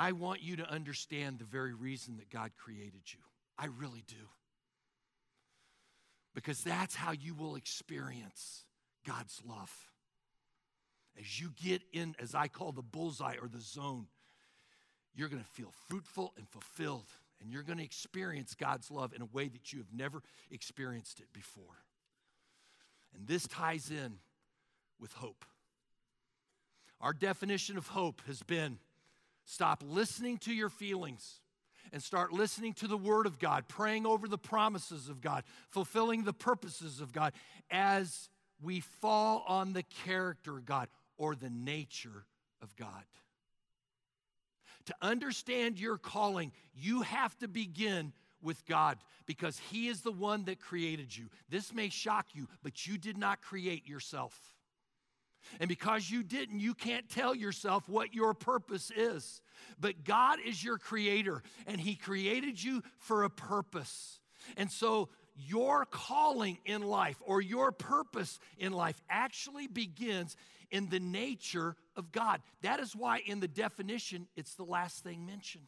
I want you to understand the very reason that God created you. I really do. Because that's how you will experience God's love. As you get in, as I call the bullseye or the zone, you're going to feel fruitful and fulfilled, and you're going to experience God's love in a way that you have never experienced it before. And this ties in with hope. Our definition of hope has been stop listening to your feelings and start listening to the Word of God, praying over the promises of God, fulfilling the purposes of God as we fall on the character of God or the nature of God. To understand your calling, you have to begin with God because He is the one that created you. This may shock you, but you did not create yourself. And because you didn't, you can't tell yourself what your purpose is. But God is your creator, and He created you for a purpose. And so, your calling in life or your purpose in life actually begins in the nature of God. That is why, in the definition, it's the last thing mentioned.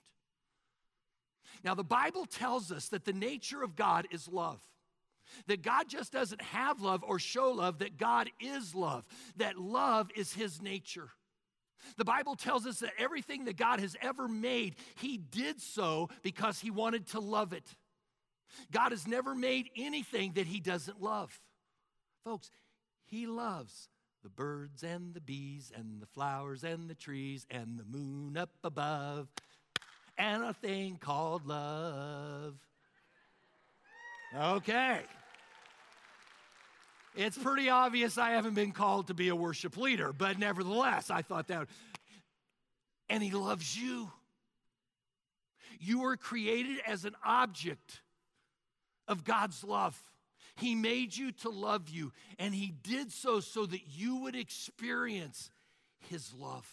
Now, the Bible tells us that the nature of God is love. That God just doesn't have love or show love, that God is love, that love is His nature. The Bible tells us that everything that God has ever made, He did so because He wanted to love it. God has never made anything that He doesn't love. Folks, He loves the birds and the bees and the flowers and the trees and the moon up above and a thing called love. Okay. It's pretty obvious I haven't been called to be a worship leader, but nevertheless, I thought that. And He loves you. You were created as an object of God's love. He made you to love you, and He did so so that you would experience His love.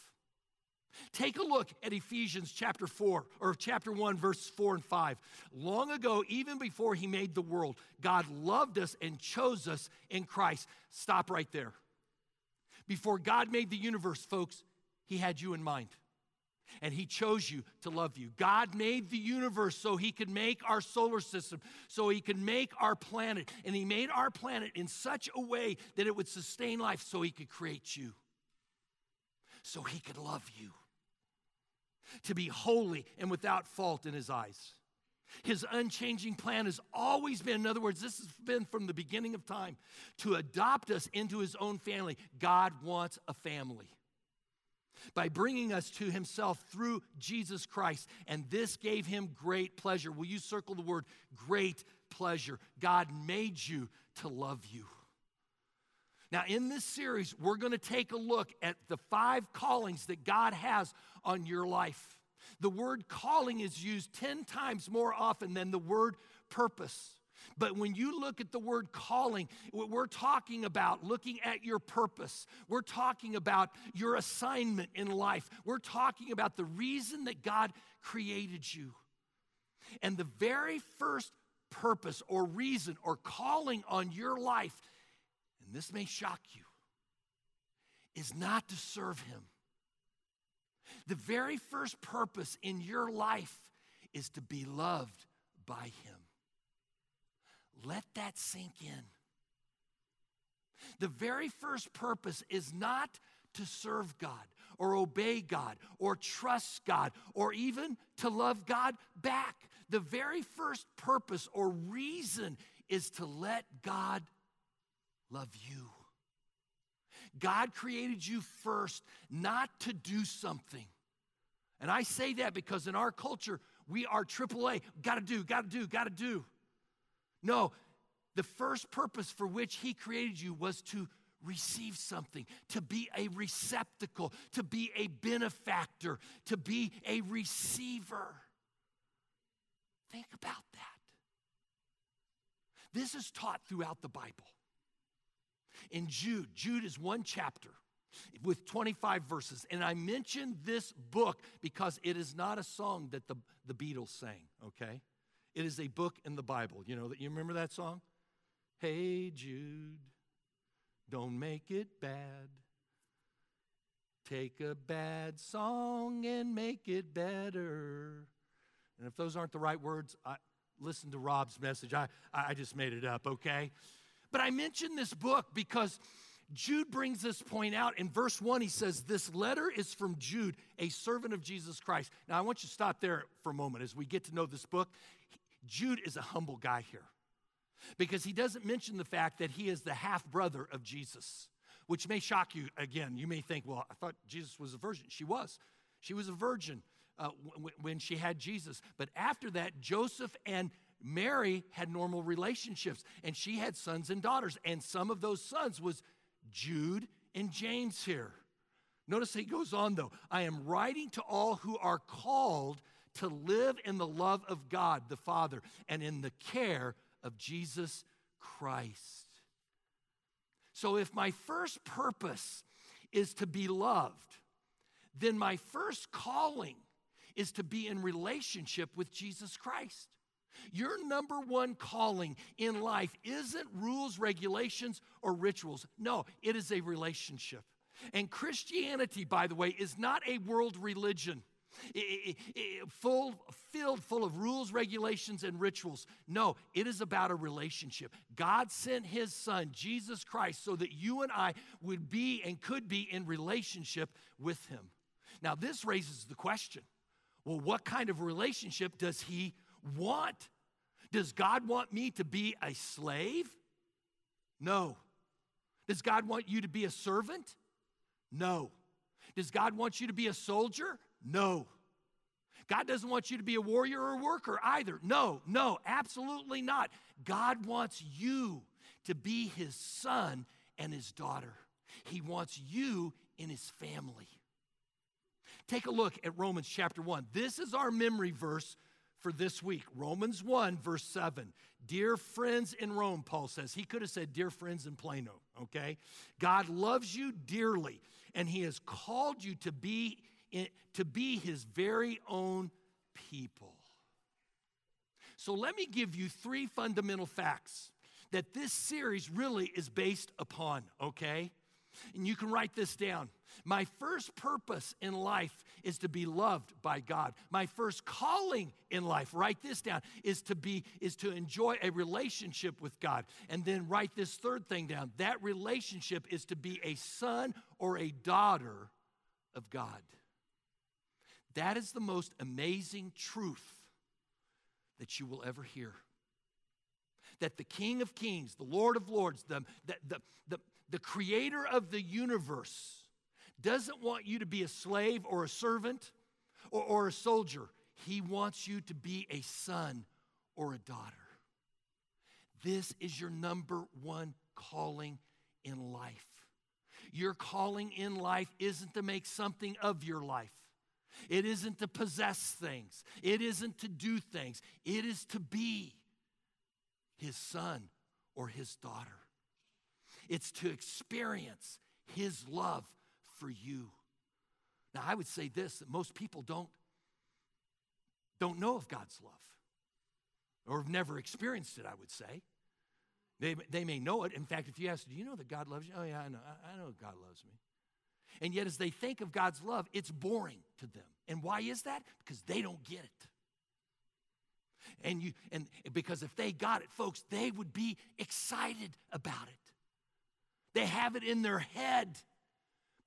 Take a look at Ephesians chapter 4 or chapter 1 verse 4 and 5. Long ago, even before he made the world, God loved us and chose us in Christ. Stop right there. Before God made the universe, folks, he had you in mind. And he chose you to love you. God made the universe so he could make our solar system, so he could make our planet. And he made our planet in such a way that it would sustain life so he could create you, so he could love you to be holy and without fault in his eyes. His unchanging plan has always been, in other words, this has been from the beginning of time, to adopt us into his own family. God wants a family by bringing us to himself through Jesus Christ. And this gave him great pleasure. Will you circle the word great pleasure? God made you to love you. Now, in this series, we're going to take a look at the five callings that God has on your life. The word calling is used 10 times more often than the word purpose. But when you look at the word calling, we're talking about looking at your purpose. We're talking about your assignment in life. We're talking about the reason that God created you. And the very first purpose or reason or calling on your life and this may shock you, is not to serve Him. The very first purpose in your life is to be loved by Him. Let that sink in. The very first purpose is not to serve God or obey God or trust God or even to love God back. The very first purpose or reason is to let God love you. God created you first not to do something. And I say that because in our culture, we are AAA. Gotta do, gotta do, gotta do. No, the first purpose for which He created you was to receive something, to be a receptacle, to be a benefactor, to be a receiver. Think about that. This is taught throughout the Bible. In Jude, Jude is one chapter with 25 verses. And I mention this book because it is not a song that the, the Beatles sang, okay? It is a book in the Bible. You know that you remember that song? Hey Jude, don't make it bad. take a bad song and make it better. And if those aren't the right words, I, listen to Rob's message. I, I just made it up, okay? But I mention this book because Jude brings this point out. In verse 1, he says, This letter is from Jude, a servant of Jesus Christ. Now, I want you to stop there for a moment as we get to know this book. Jude is a humble guy here because he doesn't mention the fact that he is the half brother of Jesus, which may shock you again. You may think, Well, I thought Jesus was a virgin. She was. She was a virgin uh, w- when she had Jesus. But after that, Joseph and Mary had normal relationships, and she had sons and daughters. And some of those sons was Jude and James here. Notice he goes on though. I am writing to all who are called to live in the love of God the Father and in the care of Jesus Christ. So if my first purpose is to be loved, then my first calling is to be in relationship with Jesus Christ. Your number one calling in life isn't rules, regulations, or rituals. No, it is a relationship. And Christianity, by the way, is not a world religion. Full, filled full of rules, regulations, and rituals. No, it is about a relationship. God sent His Son, Jesus Christ, so that you and I would be and could be in relationship with Him. Now, this raises the question well, what kind of relationship does He want? Does God want me to be a slave? No. Does God want you to be a servant? No. Does God want you to be a soldier? No. God doesn't want you to be a warrior or a worker either. No, no, absolutely not. God wants you to be his son and his daughter. He wants you in his family. Take a look at Romans chapter 1. This is our memory verse for this week. Romans 1, verse 7. Dear friends in Rome, Paul says. He could have said, Dear friends in Plano, okay? God loves you dearly, and He has called you to be, to be His very own people. So let me give you three fundamental facts that this series really is based upon, okay? And you can write this down. My first purpose in life is to be loved by God. My first calling in life, write this down, is to be is to enjoy a relationship with God. And then write this third thing down. That relationship is to be a son or a daughter of God. That is the most amazing truth that you will ever hear. That the King of Kings, the Lord of Lords, the, the, the, the, creator of the universe, doesn't want you to be a slave or a servant or, or a soldier. He wants you to be a son or a daughter. This is your number one calling in life. Your calling in life isn't to make something of your life. It isn't to possess things. It isn't to do things. It is to be his son or his daughter. It's to experience his love for you. Now, I would say this that most people don't, don't know of God's love or have never experienced it, I would say. They, they may know it. In fact, if you ask, Do you know that God loves you? Oh, yeah, I know. I, I know God loves me. And yet, as they think of God's love, it's boring to them. And why is that? Because they don't get it. And you and because if they got it, folks, they would be excited about it. They have it in their head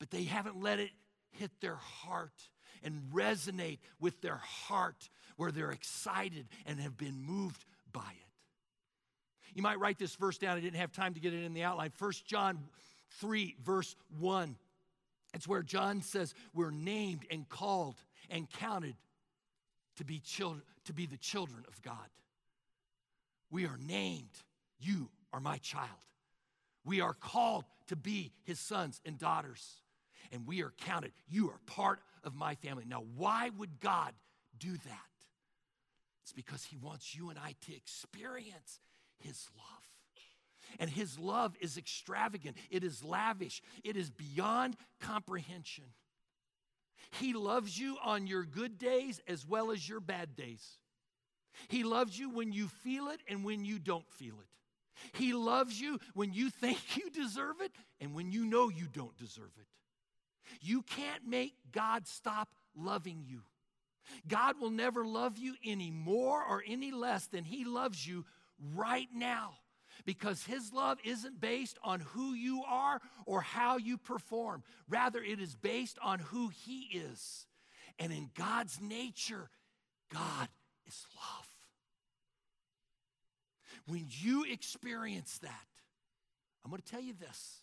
but they haven't let it hit their heart and resonate with their heart where they're excited and have been moved by it. You might write this verse down. I didn't have time to get it in the outline. First John 3, verse 1. It's where John says we're named and called and counted to be children, to be the children of God. We are named. You are my child. We are called to be his sons and daughters and we are counted. You are part of my family. Now, why would God do that? It's because He wants you and I to experience His love. And His love is extravagant, it is lavish, it is beyond comprehension. He loves you on your good days as well as your bad days. He loves you when you feel it and when you don't feel it. He loves you when you think you deserve it and when you know you don't deserve it. You can't make God stop loving you. God will never love you any more or any less than He loves you right now because His love isn't based on who you are or how you perform. Rather, it is based on who He is. And in God's nature, God is love. When you experience that, I'm going to tell you this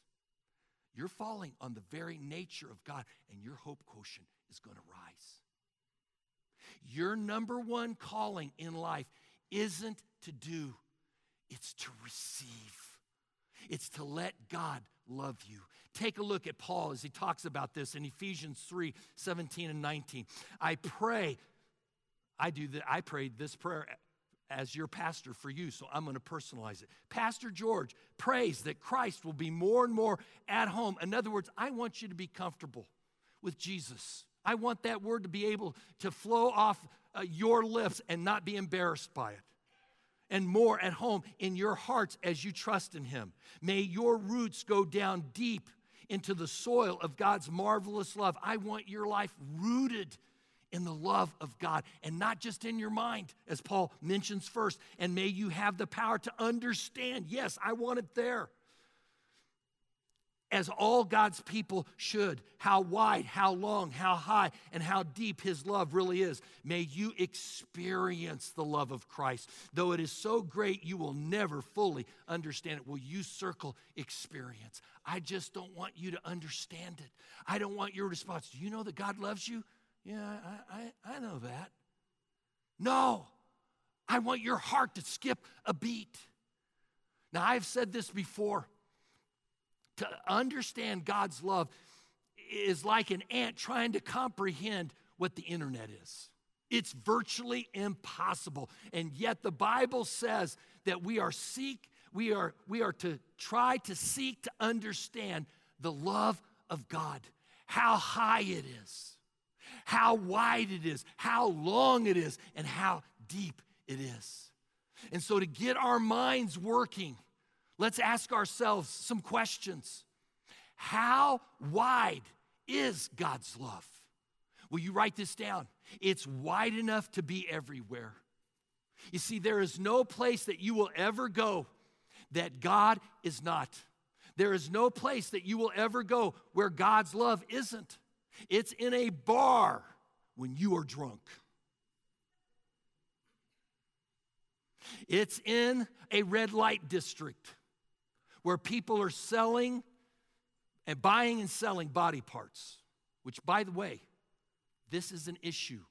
you're falling on the very nature of God, and your hope quotient is going to rise. Your number one calling in life isn't to do, it's to receive. It's to let God love you. Take a look at Paul as he talks about this in Ephesians 3 17 and 19. I pray, I do that, I prayed this prayer as your pastor for you, so I'm going to personalize it. Pastor George prays that Christ will be more and more at home. In other words, I want you to be comfortable with Jesus. I want that word to be able to flow off uh, your lips and not be embarrassed by it. And more at home in your hearts as you trust in Him. May your roots go down deep into the soil of God's marvelous love. I want your life rooted in the love of God and not just in your mind, as Paul mentions first. And may you have the power to understand yes, I want it there. As all God's people should, how wide, how long, how high, and how deep His love really is. May you experience the love of Christ. Though it is so great, you will never fully understand it. Will you circle experience? I just don't want you to understand it. I don't want your response. Do you know that God loves you? Yeah, I, I, I know that. No, I want your heart to skip a beat. Now, I've said this before. To understand God's love is like an ant trying to comprehend what the internet is. It's virtually impossible. And yet the Bible says that we are seek we are we are to try to seek to understand the love of God. How high it is how wide it is, how long it is, and how deep it is. And so, to get our minds working, let's ask ourselves some questions. How wide is God's love? Will you write this down? It's wide enough to be everywhere. You see, there is no place that you will ever go that God is not. There is no place that you will ever go where God's love isn't. It's in a bar when you are drunk. It's in a red light district where people are selling and buying and selling body parts, which, by the way, this is an issue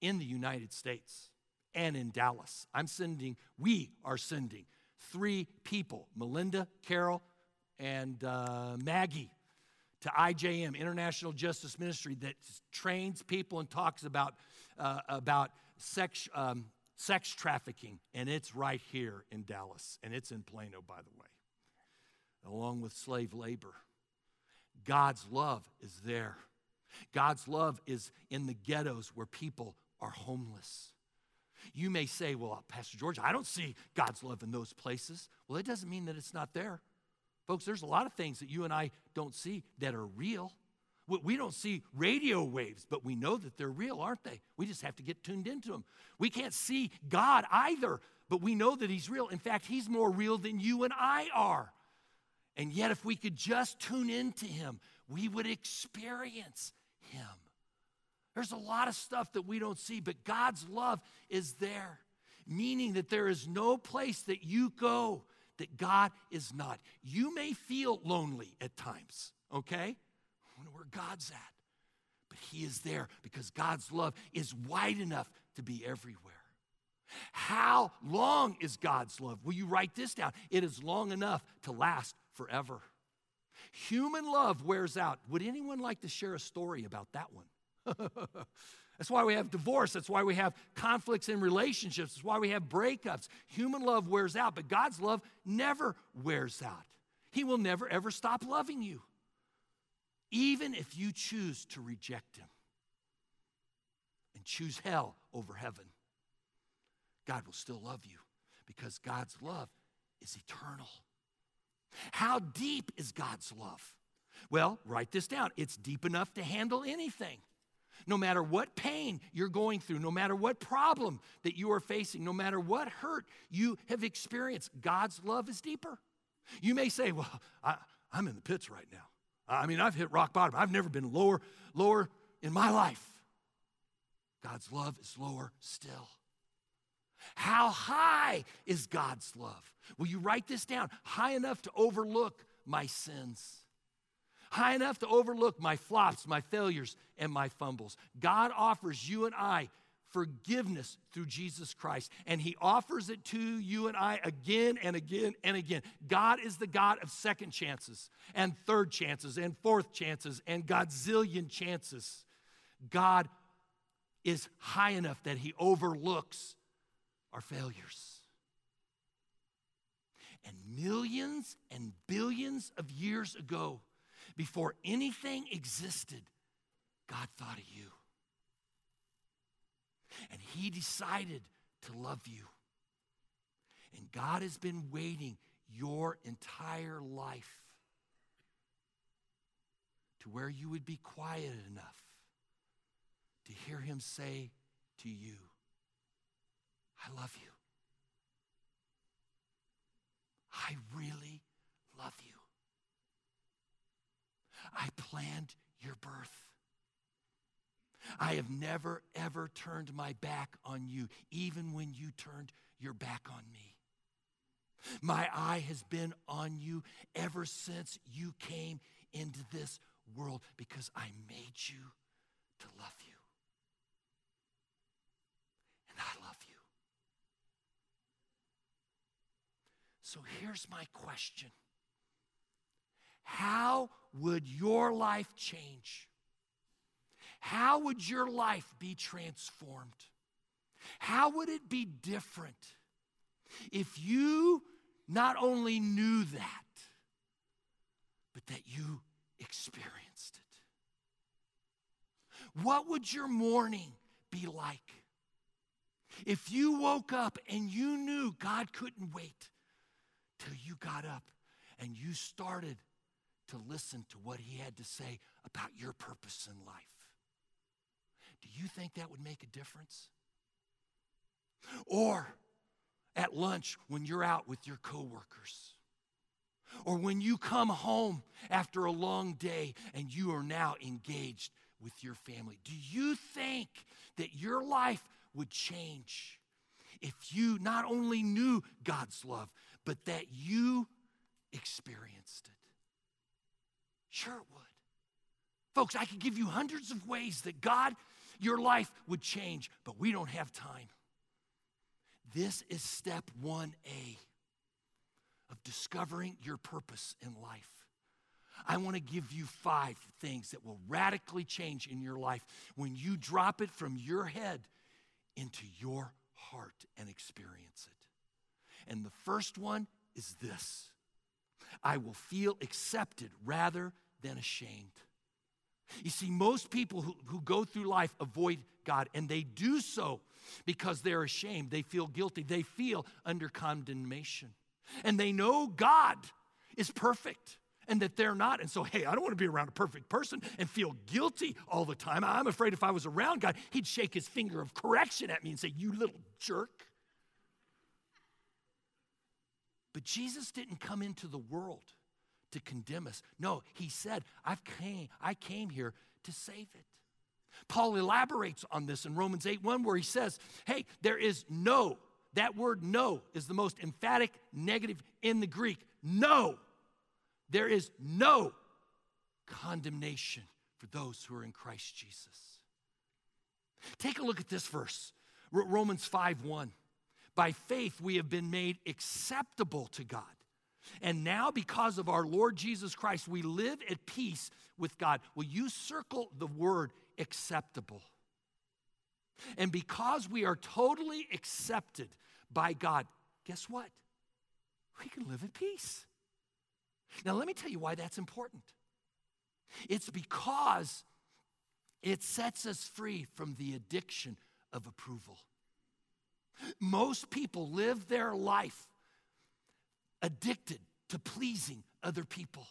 in the United States and in Dallas. I'm sending, we are sending three people Melinda, Carol, and uh, Maggie to IJM, International Justice Ministry, that trains people and talks about, uh, about sex, um, sex trafficking. And it's right here in Dallas, and it's in Plano, by the way, along with slave labor. God's love is there. God's love is in the ghettos where people are homeless. You may say, Well, Pastor George, I don't see God's love in those places. Well, it doesn't mean that it's not there. Folks, there's a lot of things that you and I don't see that are real. We don't see radio waves, but we know that they're real, aren't they? We just have to get tuned into them. We can't see God either, but we know that He's real. In fact, He's more real than you and I are. And yet, if we could just tune into Him, we would experience Him. There's a lot of stuff that we don't see, but God's love is there, meaning that there is no place that you go that God is not. You may feel lonely at times, okay? I wonder where God's at. But He is there because God's love is wide enough to be everywhere. How long is God's love? Will you write this down? It is long enough to last forever. Human love wears out. Would anyone like to share a story about that one? That's why we have divorce. That's why we have conflicts in relationships. That's why we have breakups. Human love wears out, but God's love never wears out. He will never, ever stop loving you, even if you choose to reject Him and choose hell over heaven. God will still love you because God's love is eternal. How deep is God's love? Well, write this down. It's deep enough to handle anything. No matter what pain you're going through, no matter what problem that you are facing, no matter what hurt you have experienced, God's love is deeper. You may say, Well, I, am in the pits right now. I mean, I've hit rock bottom. I've never been lower, lower in my life. God's love is lower still. How high is God's love? Will you write this down? High enough to overlook my sins, high enough to overlook my flops, my failures, and my fumbles. God offers you and I forgiveness through Jesus Christ, and He offers it to you and I again and again and again. God is the God of second chances, and third chances, and fourth chances, and Godzillion chances. God is high enough that He overlooks our failures. And millions and billions of years ago, before anything existed, God thought of you. And He decided to love you. And God has been waiting your entire life to where you would be quiet enough to hear Him say to you, I love you. I really love you. I planned your birth. I have never, ever turned my back on you, even when you turned your back on me. My eye has been on you ever since you came into this world because I made you to love you. And I love you. So here's my question How would your life change? How would your life be transformed? How would it be different if you not only knew that, but that you experienced it? What would your morning be like if you woke up and you knew God couldn't wait till you got up and you started to listen to what He had to say about your purpose in life? Do you think that would make a difference? Or at lunch when you're out with your coworkers. Or when you come home after a long day and you are now engaged with your family. Do you think that your life would change if you not only knew God's love, but that you experienced it? Sure it would. Folks, I could give you hundreds of ways that God your life would change, but we don't have time. This is step 1A of discovering your purpose in life. I want to give you five things that will radically change in your life when you drop it from your head into your heart and experience it. And the first one is this I will feel accepted rather than ashamed. You see, most people who, who go through life avoid God, and they do so because they're ashamed. They feel guilty. They feel under condemnation. And they know God is perfect and that they're not. And so, hey, I don't want to be around a perfect person and feel guilty all the time. I'm afraid if I was around God, He'd shake His finger of correction at me and say, You little jerk. But Jesus didn't come into the world to condemn us. No, he said, I've came, I came here to save it. Paul elaborates on this in Romans 8 1, where he says, Hey, there is no, that word no is the most emphatic negative in the Greek. No, there is no condemnation for those who are in Christ Jesus. Take a look at this verse, Romans 5 1. By faith, we have been made acceptable to God and now, because of our Lord Jesus Christ, we live at peace with God. Will you circle the word acceptable? And because we are totally accepted by God, guess what? We can live at peace. Now, let me tell you why that's important. It's because it sets us free from the addiction of approval. Most people live their life addicted to pleasing other people.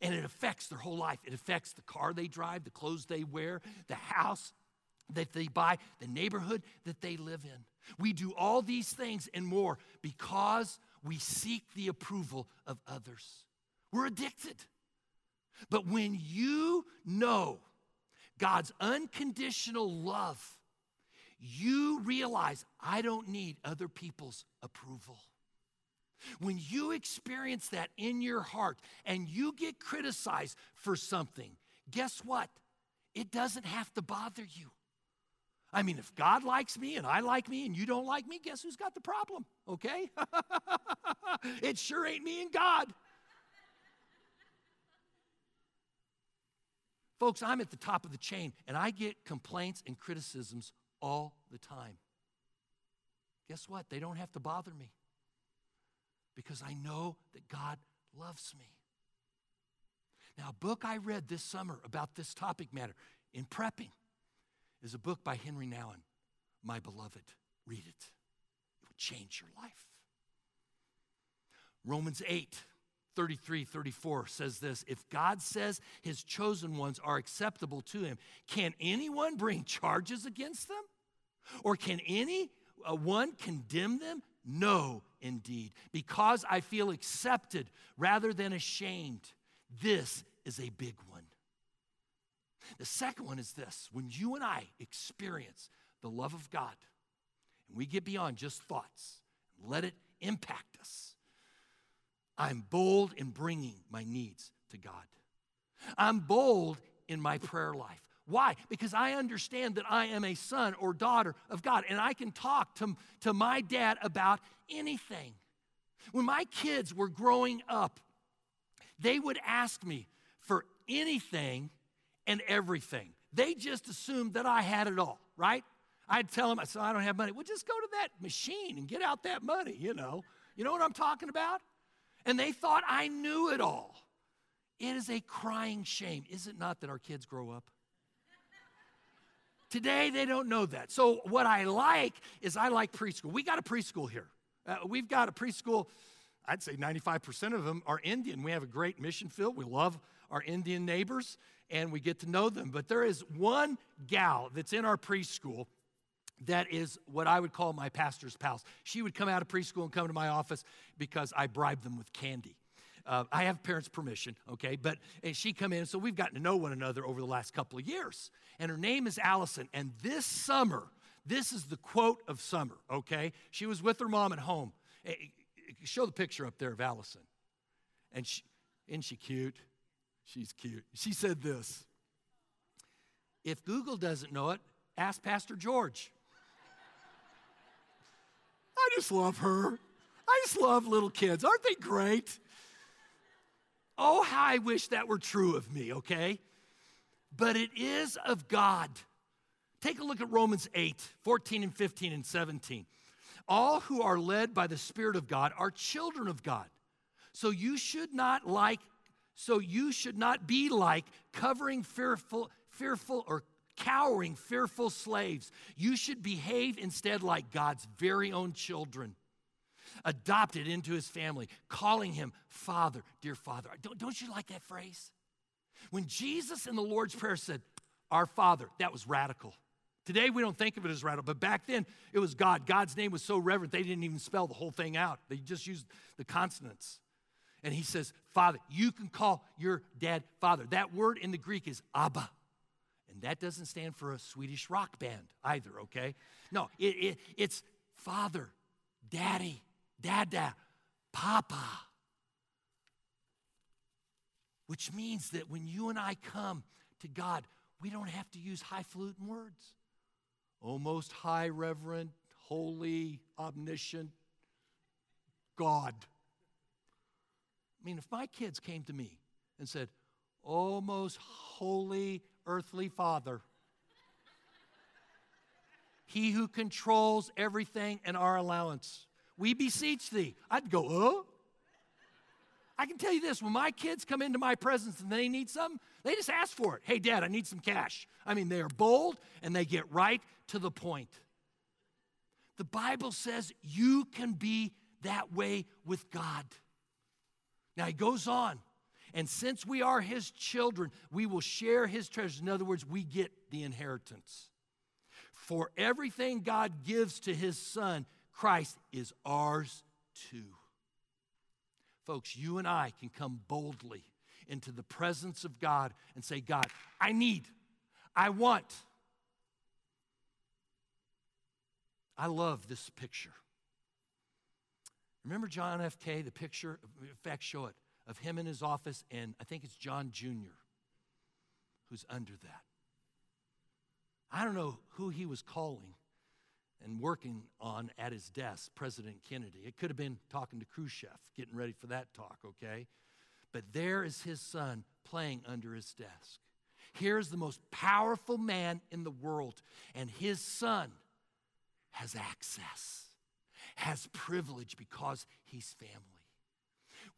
And it affects their whole life. It affects the car they drive, the clothes they wear, the house that they buy, the neighborhood that they live in. We do all these things and more because we seek the approval of others. We're addicted. But when you know God's unconditional love, you realize I don't need other people's approval. When you experience that in your heart and you get criticized for something, guess what? It doesn't have to bother you. I mean, if God likes me and I like me and you don't like me, guess who's got the problem? Okay? it sure ain't me and God. Folks, I'm at the top of the chain and I get complaints and criticisms all the time. Guess what? They don't have to bother me because I know that God loves me. Now, a book I read this summer about this topic matter in prepping is a book by Henri Nouwen, My Beloved. Read it, it will change your life. Romans 8, 33, 34 says this If God says his chosen ones are acceptable to him, can anyone bring charges against them? Or can any uh, one condemn them? No, indeed. Because I feel accepted rather than ashamed. This is a big one. The second one is this when you and I experience the love of God and we get beyond just thoughts, let it impact us. I'm bold in bringing my needs to God. I'm bold in my prayer life. Why? Because I understand that I am a son or daughter of God and I can talk to, to my dad about anything. When my kids were growing up, they would ask me for anything and everything. They just assumed that I had it all, right? I'd tell them, I said, I don't have money. Well, just go to that machine and get out that money, you know. You know what I'm talking about? And they thought I knew it all. It is a crying shame, is it not, that our kids grow up? Today, they don't know that. So, what I like is I like preschool. We got a preschool here. Uh, we've got a preschool, I'd say 95% of them are Indian. We have a great mission field. We love our Indian neighbors and we get to know them. But there is one gal that's in our preschool that is what I would call my pastor's pals. She would come out of preschool and come to my office because I bribed them with candy. Uh, I have parents' permission, okay, but she come in, so we've gotten to know one another over the last couple of years. And her name is Allison. And this summer, this is the quote of summer, okay? She was with her mom at home. Eh, eh, eh, show the picture up there of Allison. And she, isn't she cute? She's cute. She said this If Google doesn't know it, ask Pastor George. I just love her. I just love little kids. Aren't they great? Oh, how I wish that were true of me, okay? But it is of God. Take a look at Romans 8, 14 and 15 and 17. All who are led by the Spirit of God are children of God. So you should not like so you should not be like covering fearful, fearful or cowering fearful slaves. You should behave instead like God's very own children, adopted into his family, calling him Father, dear Father. Don't, don't you like that phrase? When Jesus in the Lord's Prayer said, Our Father, that was radical. Today we don't think of it as radical, but back then it was God. God's name was so reverent they didn't even spell the whole thing out, they just used the consonants and he says, Father, you can call your dad father. That word in the Greek is Abba. And that doesn't stand for a Swedish rock band either, okay? No, it, it, it's father, daddy, dada, papa. Which means that when you and I come to God, we don't have to use highfalutin words. Oh, most high, reverend, holy, omniscient God. I mean, if my kids came to me and said, Oh, most holy earthly Father, he who controls everything and our allowance, we beseech thee. I'd go, oh. I can tell you this when my kids come into my presence and they need something, they just ask for it. Hey, dad, I need some cash. I mean, they are bold and they get right to the point. The Bible says you can be that way with God. Now he goes on And since we are his children, we will share his treasures. In other words, we get the inheritance. For everything God gives to his son, Christ, is ours too. Folks, you and I can come boldly into the presence of God and say, God, I need, I want. I love this picture. Remember John F. K., the picture? In fact, show it, of him in his office, and I think it's John Jr. who's under that. I don't know who he was calling and working on at his desk, President Kennedy. It could have been talking to Khrushchev, getting ready for that talk, okay? But there is his son playing under his desk. Here's the most powerful man in the world, and his son has access, has privilege because he's family.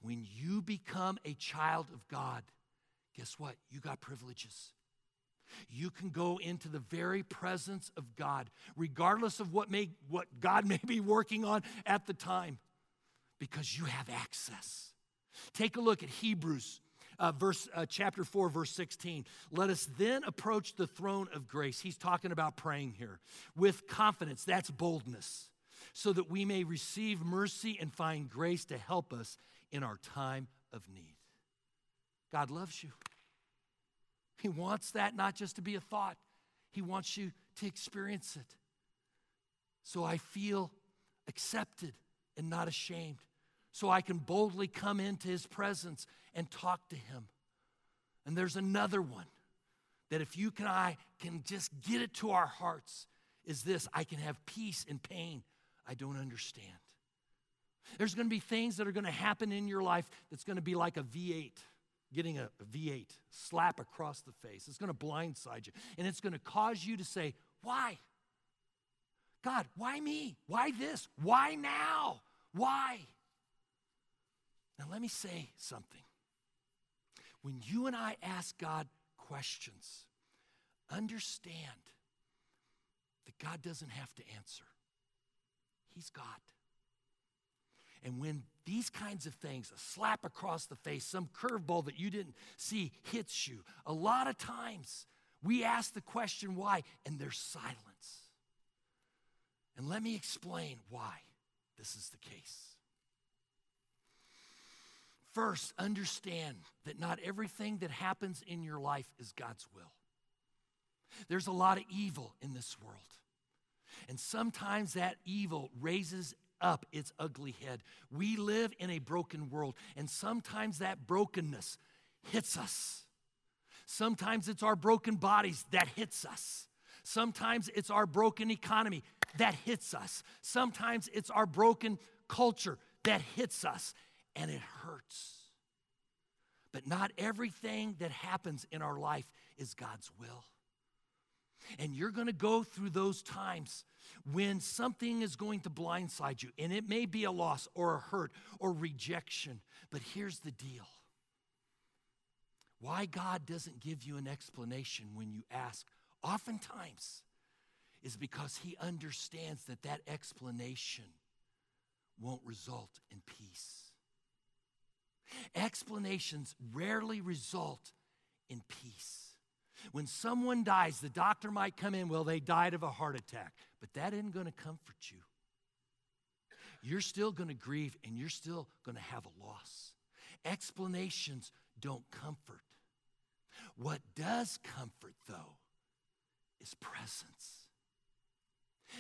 When you become a child of God, guess what? You got privileges. You can go into the very presence of God, regardless of what, may, what God may be working on at the time, because you have access. Take a look at Hebrews uh, verse uh, chapter 4 verse 16 let us then approach the throne of grace. He's talking about praying here with confidence. That's boldness. So that we may receive mercy and find grace to help us in our time of need. God loves you he wants that not just to be a thought, He wants you to experience it. So I feel accepted and not ashamed. So I can boldly come into His presence and talk to Him. And there's another one that if you and I can just get it to our hearts is this I can have peace in pain I don't understand. There's going to be things that are going to happen in your life that's going to be like a V8 getting a V8 slap across the face. It's going to blindside you. And it's going to cause you to say, Why? God, why me? Why this? Why now? Why? Now, let me say something. When you and I ask God questions, understand that God doesn't have to answer, He's God. And when these kinds of things, a slap across the face, some curveball that you didn't see hits you, a lot of times we ask the question why, and there's silence. And let me explain why this is the case. First, understand that not everything that happens in your life is God's will. There's a lot of evil in this world. And sometimes that evil raises up its ugly head. We live in a broken world, and sometimes that brokenness hits us. Sometimes it's our broken bodies that hits us. Sometimes it's our broken economy that hits us. Sometimes it's our broken culture that hits us, and it hurts. But not everything that happens in our life is God's will. And you're going to go through those times when something is going to blindside you, and it may be a loss or a hurt or rejection. But here's the deal why God doesn't give you an explanation when you ask, oftentimes, is because He understands that that explanation won't result in peace. Explanations rarely result in peace. When someone dies, the doctor might come in, well, they died of a heart attack, but that isn't going to comfort you. You're still going to grieve and you're still going to have a loss. Explanations don't comfort. What does comfort, though, is presence.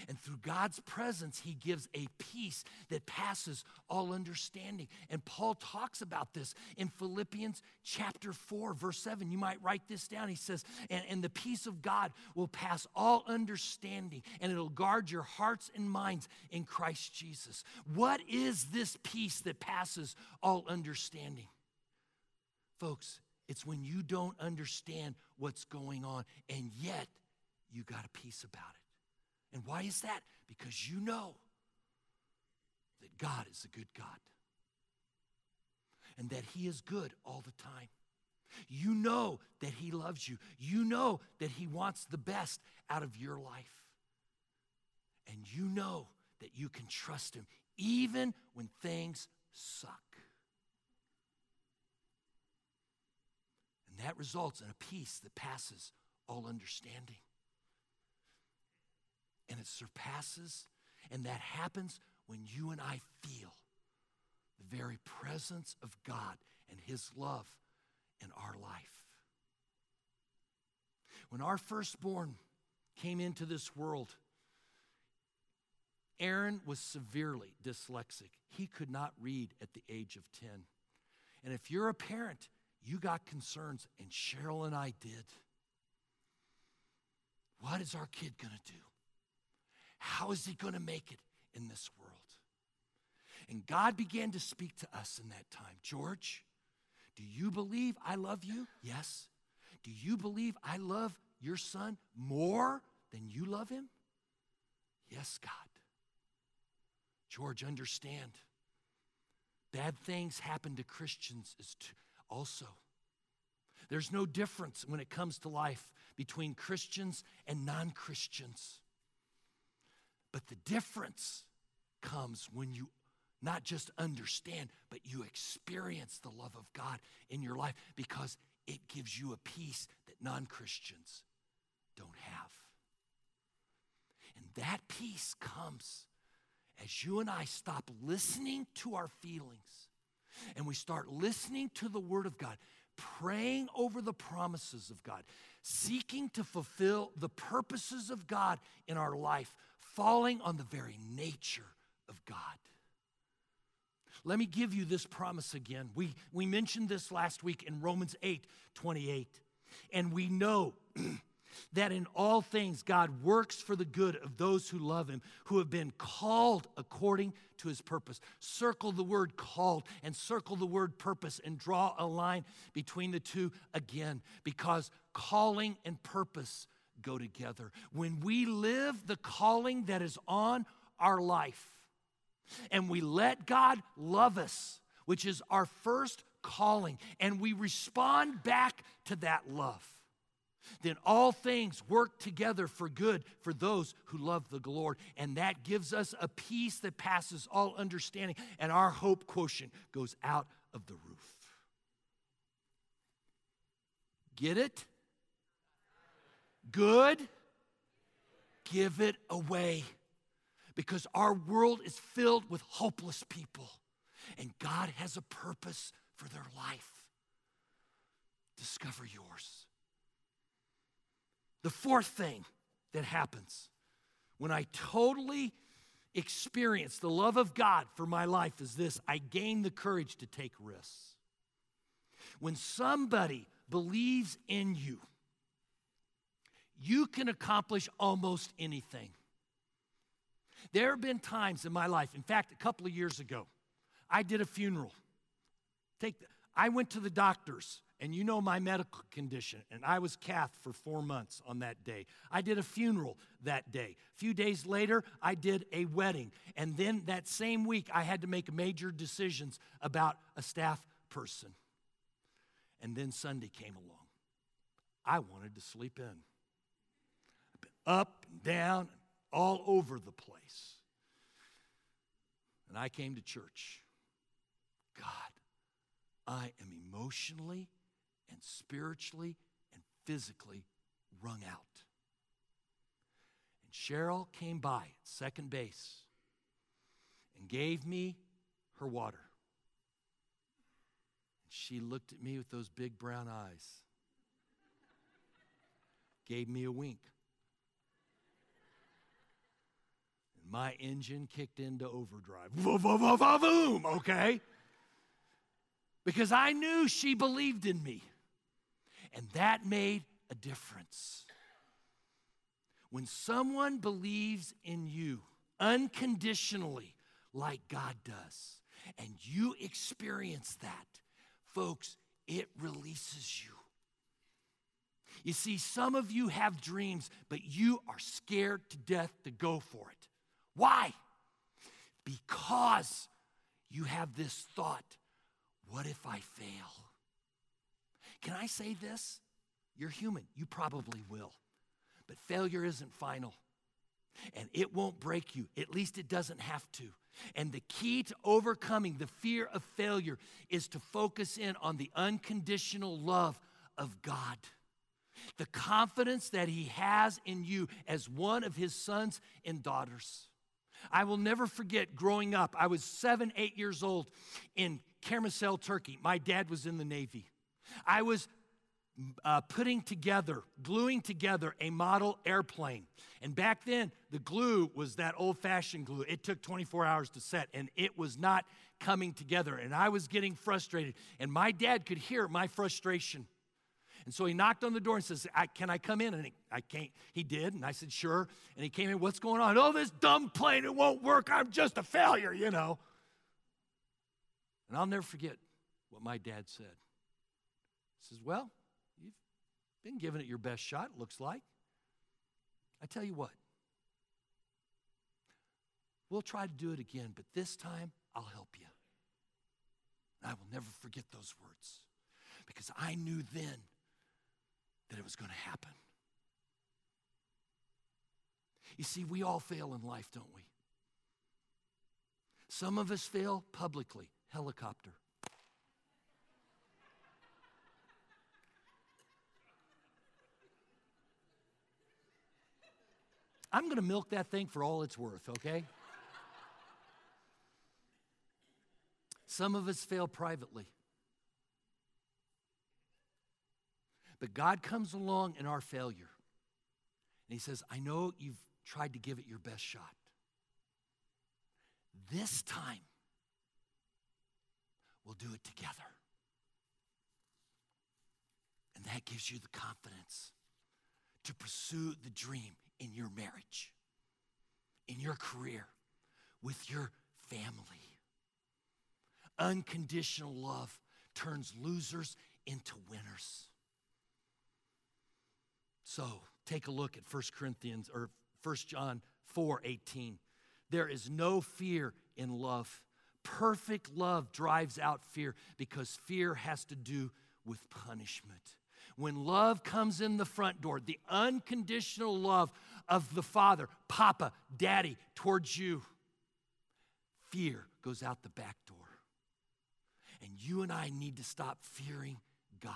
And through God's presence, He gives a peace that passes all understanding. And Paul talks about this in Philippians chapter 4, verse 7. You might write this down. He says, and, and the peace of God will pass all understanding, and it'll guard your hearts and minds in Christ Jesus. What is this peace that passes all understanding? Folks, it's when you don't understand what's going on, and yet you got a peace about it. And why is that? Because you know that God is a good God and that He is good all the time. You know that He loves you. You know that He wants the best out of your life. And you know that you can trust Him even when things suck. And that results in a peace that passes all understanding. And it surpasses, and that happens when you and I feel the very presence of God and His love in our life. When our firstborn came into this world, Aaron was severely dyslexic. He could not read at the age of 10. And if you're a parent, you got concerns, and Cheryl and I did. What is our kid going to do? How is he going to make it in this world? And God began to speak to us in that time George, do you believe I love you? Yes. Do you believe I love your son more than you love him? Yes, God. George, understand. Bad things happen to Christians also. There's no difference when it comes to life between Christians and non Christians. But the difference comes when you not just understand, but you experience the love of God in your life because it gives you a peace that non Christians don't have. And that peace comes as you and I stop listening to our feelings and we start listening to the Word of God, praying over the promises of God, seeking to fulfill the purposes of God in our life, falling on the very nature of God. Let me give you this promise again. We, we mentioned this last week in Romans 8 28. And we know that in all things God works for the good of those who love him, who have been called according to his purpose. Circle the word called and circle the word purpose and draw a line between the two again because calling and purpose go together. When we live the calling that is on our life and we let God love us, which is our first calling, and we respond back to that love then all things work together for good for those who love the Lord. And that gives us a peace that passes all understanding, and our hope quotient goes out of the roof. Get it? Good? Give it away. Because our world is filled with hopeless people, and God has a purpose for their life. Discover yours. The fourth thing that happens when I totally experience the love of God for my life is this I gain the courage to take risks. When somebody believes in you, you can accomplish almost anything. There have been times in my life, in fact, a couple of years ago, I did a funeral. Take the, I went to the doctors and you know my medical condition, and I was cath for four months on that day. I did a funeral that day. A few days later, I did a wedding. And then that same week, I had to make major decisions about a staff person. And then Sunday came along. I wanted to sleep in. Up and down, all over the place. And I came to church. God, I am emotionally and spiritually and physically wrung out. And Cheryl came by at second base and gave me her water. And she looked at me with those big brown eyes, gave me a wink. And my engine kicked into overdrive. Boom, okay? Because I knew she believed in me. And that made a difference. When someone believes in you unconditionally, like God does, and you experience that, folks, it releases you. You see, some of you have dreams, but you are scared to death to go for it. Why? Because you have this thought what if I fail? Can I say this? You're human. You probably will. But failure isn't final. And it won't break you. At least it doesn't have to. And the key to overcoming the fear of failure is to focus in on the unconditional love of God, the confidence that He has in you as one of His sons and daughters. I will never forget growing up. I was seven, eight years old in Karamursel, Turkey. My dad was in the Navy. I was uh, putting together, gluing together a model airplane. And back then, the glue was that old fashioned glue. It took 24 hours to set, and it was not coming together. And I was getting frustrated. And my dad could hear my frustration. And so he knocked on the door and says, Can I come in? And he, I can't. He did. And I said, Sure. And he came in, What's going on? Oh, this dumb plane, it won't work. I'm just a failure, you know. And I'll never forget what my dad said. He says, Well, you've been giving it your best shot, looks like. I tell you what, we'll try to do it again, but this time I'll help you. And I will never forget those words because I knew then that it was going to happen. You see, we all fail in life, don't we? Some of us fail publicly. Helicopter. I'm going to milk that thing for all it's worth, okay? Some of us fail privately. But God comes along in our failure. And He says, I know you've tried to give it your best shot. This time, we'll do it together. And that gives you the confidence to pursue the dream in your marriage, in your career, with your family. Unconditional love turns losers into winners. So take a look at 1 Corinthians or 1 John 4 18. There is no fear in love. Perfect love drives out fear because fear has to do with punishment. When love comes in the front door, the unconditional love of the Father, Papa, Daddy, towards you, fear goes out the back door. And you and I need to stop fearing God.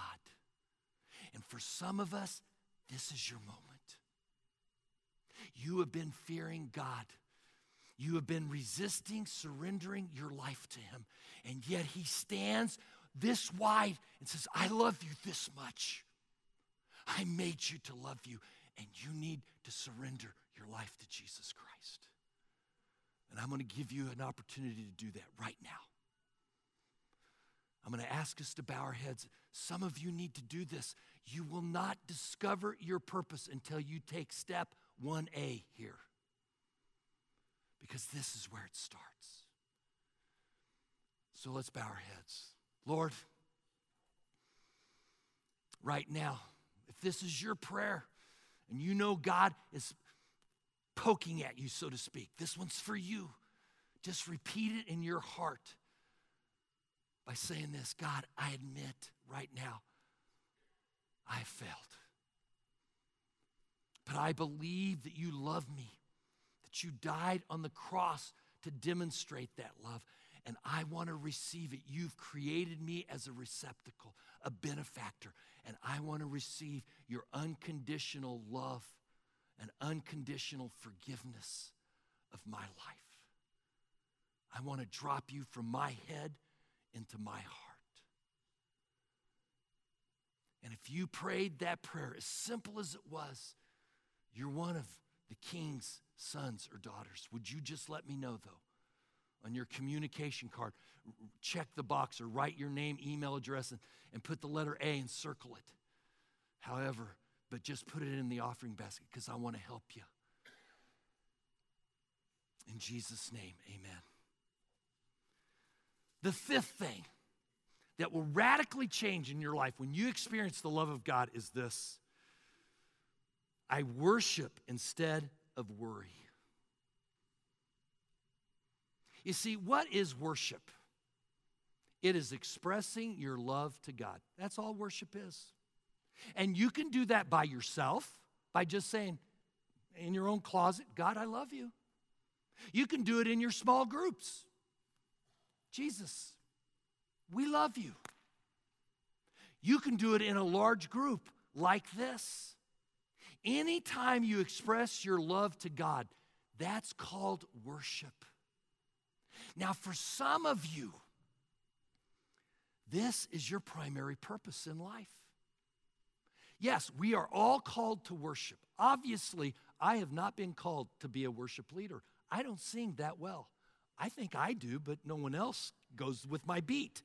And for some of us, this is your moment. You have been fearing God. You have been resisting surrendering your life to Him. And yet He stands this wide and says, I love you this much. I made you to love you, and you need to surrender your life to Jesus Christ. And I'm going to give you an opportunity to do that right now. I'm going to ask us to bow our heads. Some of you need to do this. You will not discover your purpose until you take step 1A here. Because this is where it starts. So let's bow our heads. Lord, right now, if this is your prayer and you know God is poking at you, so to speak, this one's for you. Just repeat it in your heart by saying this God, I admit right now I failed. But I believe that you love me, that you died on the cross to demonstrate that love. And I want to receive it. You've created me as a receptacle, a benefactor, and I want to receive your unconditional love and unconditional forgiveness of my life. I want to drop you from my head into my heart. And if you prayed that prayer, as simple as it was, you're one of the king's sons or daughters. Would you just let me know, though? On your communication card, check the box or write your name, email address, and, and put the letter A and circle it. However, but just put it in the offering basket because I want to help you. In Jesus' name, amen. The fifth thing that will radically change in your life when you experience the love of God is this I worship instead of worry. You see, what is worship? It is expressing your love to God. That's all worship is. And you can do that by yourself, by just saying in your own closet, God, I love you. You can do it in your small groups. Jesus, we love you. You can do it in a large group like this. Anytime you express your love to God, that's called worship. Now, for some of you, this is your primary purpose in life. Yes, we are all called to worship. Obviously, I have not been called to be a worship leader. I don't sing that well. I think I do, but no one else goes with my beat.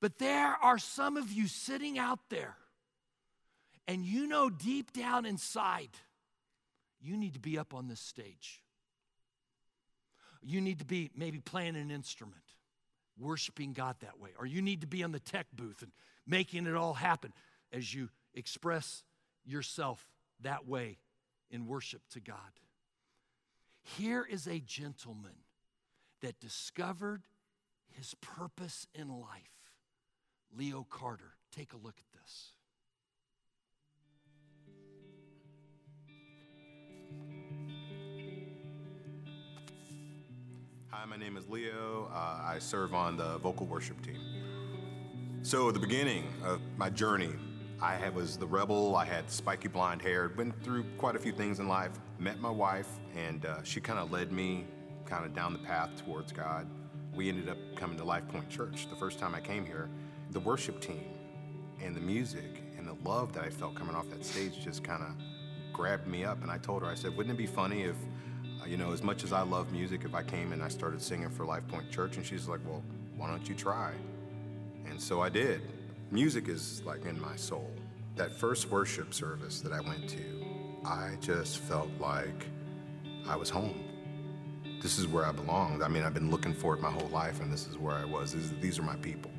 But there are some of you sitting out there, and you know deep down inside, you need to be up on this stage. You need to be maybe playing an instrument, worshiping God that way. Or you need to be on the tech booth and making it all happen as you express yourself that way in worship to God. Here is a gentleman that discovered his purpose in life. Leo Carter. Take a look at this. Hi, my name is Leo. Uh, I serve on the vocal worship team. So, the beginning of my journey, I was the rebel. I had spiky blonde hair, went through quite a few things in life, met my wife, and uh, she kind of led me kind of down the path towards God. We ended up coming to Life Point Church the first time I came here. The worship team and the music and the love that I felt coming off that stage just kind of grabbed me up. And I told her, I said, wouldn't it be funny if, uh, you know, as much as I love music, if I came and I started singing for Life Point Church? And she's like, well, why don't you try? And so I did. Music is like in my soul. That first worship service that I went to, I just felt like I was home. This is where I belonged. I mean, I've been looking for it my whole life, and this is where I was. These are my people.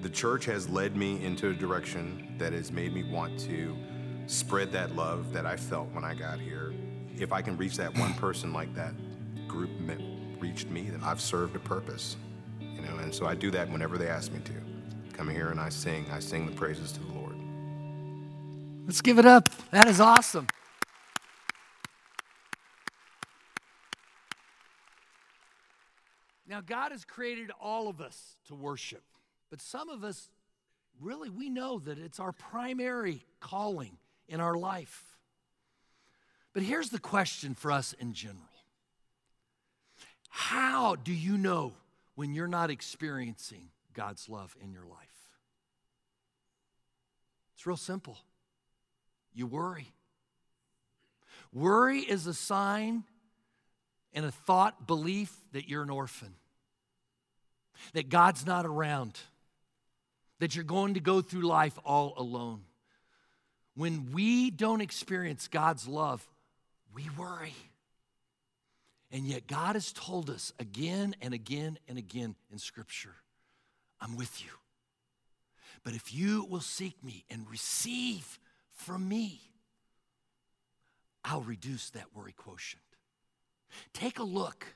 The church has led me into a direction that has made me want to spread that love that I felt when I got here. If I can reach that one person like that group reached me, then I've served a purpose, you know. And so I do that whenever they ask me to come here and I sing. I sing the praises to the Lord. Let's give it up. That is awesome. Now, God has created all of us to worship, but some of us really, we know that it's our primary calling in our life. But here's the question for us in general How do you know when you're not experiencing God's love in your life? It's real simple. You worry. Worry is a sign and a thought belief that you're an orphan, that God's not around, that you're going to go through life all alone. When we don't experience God's love, we worry. And yet, God has told us again and again and again in Scripture I'm with you. But if you will seek me and receive from me, I'll reduce that worry quotient. Take a look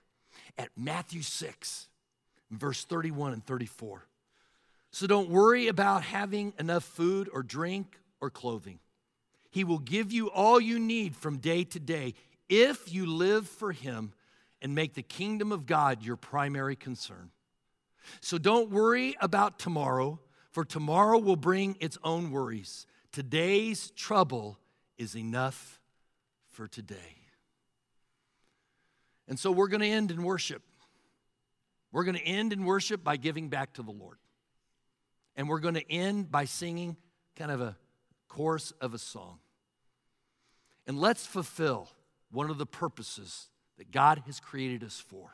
at Matthew 6, verse 31 and 34. So don't worry about having enough food or drink or clothing. He will give you all you need from day to day if you live for Him and make the kingdom of God your primary concern. So don't worry about tomorrow, for tomorrow will bring its own worries. Today's trouble is enough for today. And so we're going to end in worship. We're going to end in worship by giving back to the Lord. And we're going to end by singing kind of a chorus of a song. And let's fulfill one of the purposes that God has created us for.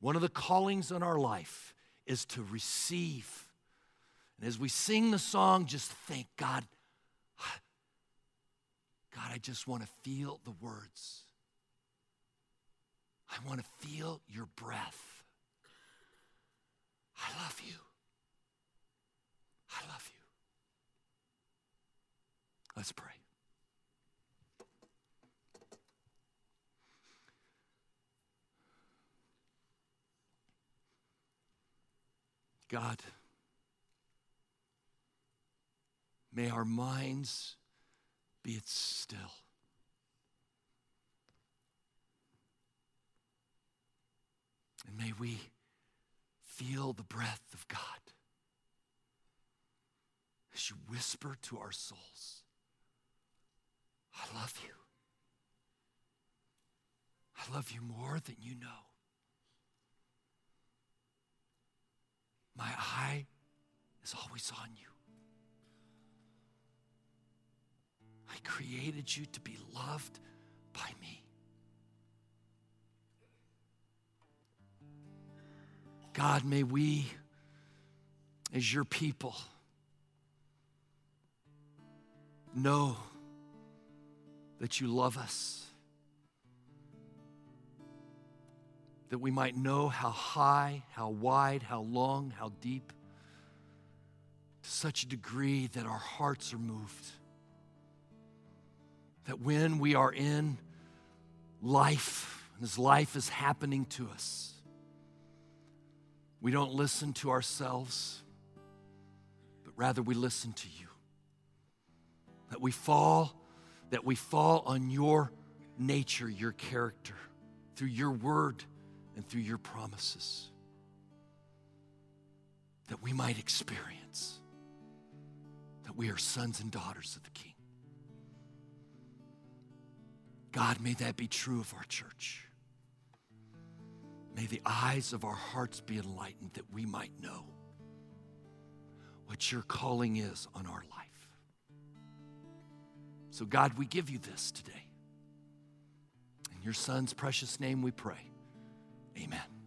One of the callings in our life is to receive. And as we sing the song, just thank God, God, I just want to feel the words. I want to feel your breath. I love you. I love you. Let's pray. God, may our minds be still. And may we feel the breath of God. as you whisper to our souls, I love you. I love you more than you know. My eye is always on you. I created you to be loved by me. God, may we, as your people, know that you love us, that we might know how high, how wide, how long, how deep, to such a degree that our hearts are moved. That when we are in life, as life is happening to us, we don't listen to ourselves, but rather we listen to you. That we fall, that we fall on your nature, your character, through your word and through your promises. That we might experience that we are sons and daughters of the King. God, may that be true of our church. May the eyes of our hearts be enlightened that we might know what your calling is on our life. So, God, we give you this today. In your Son's precious name we pray. Amen.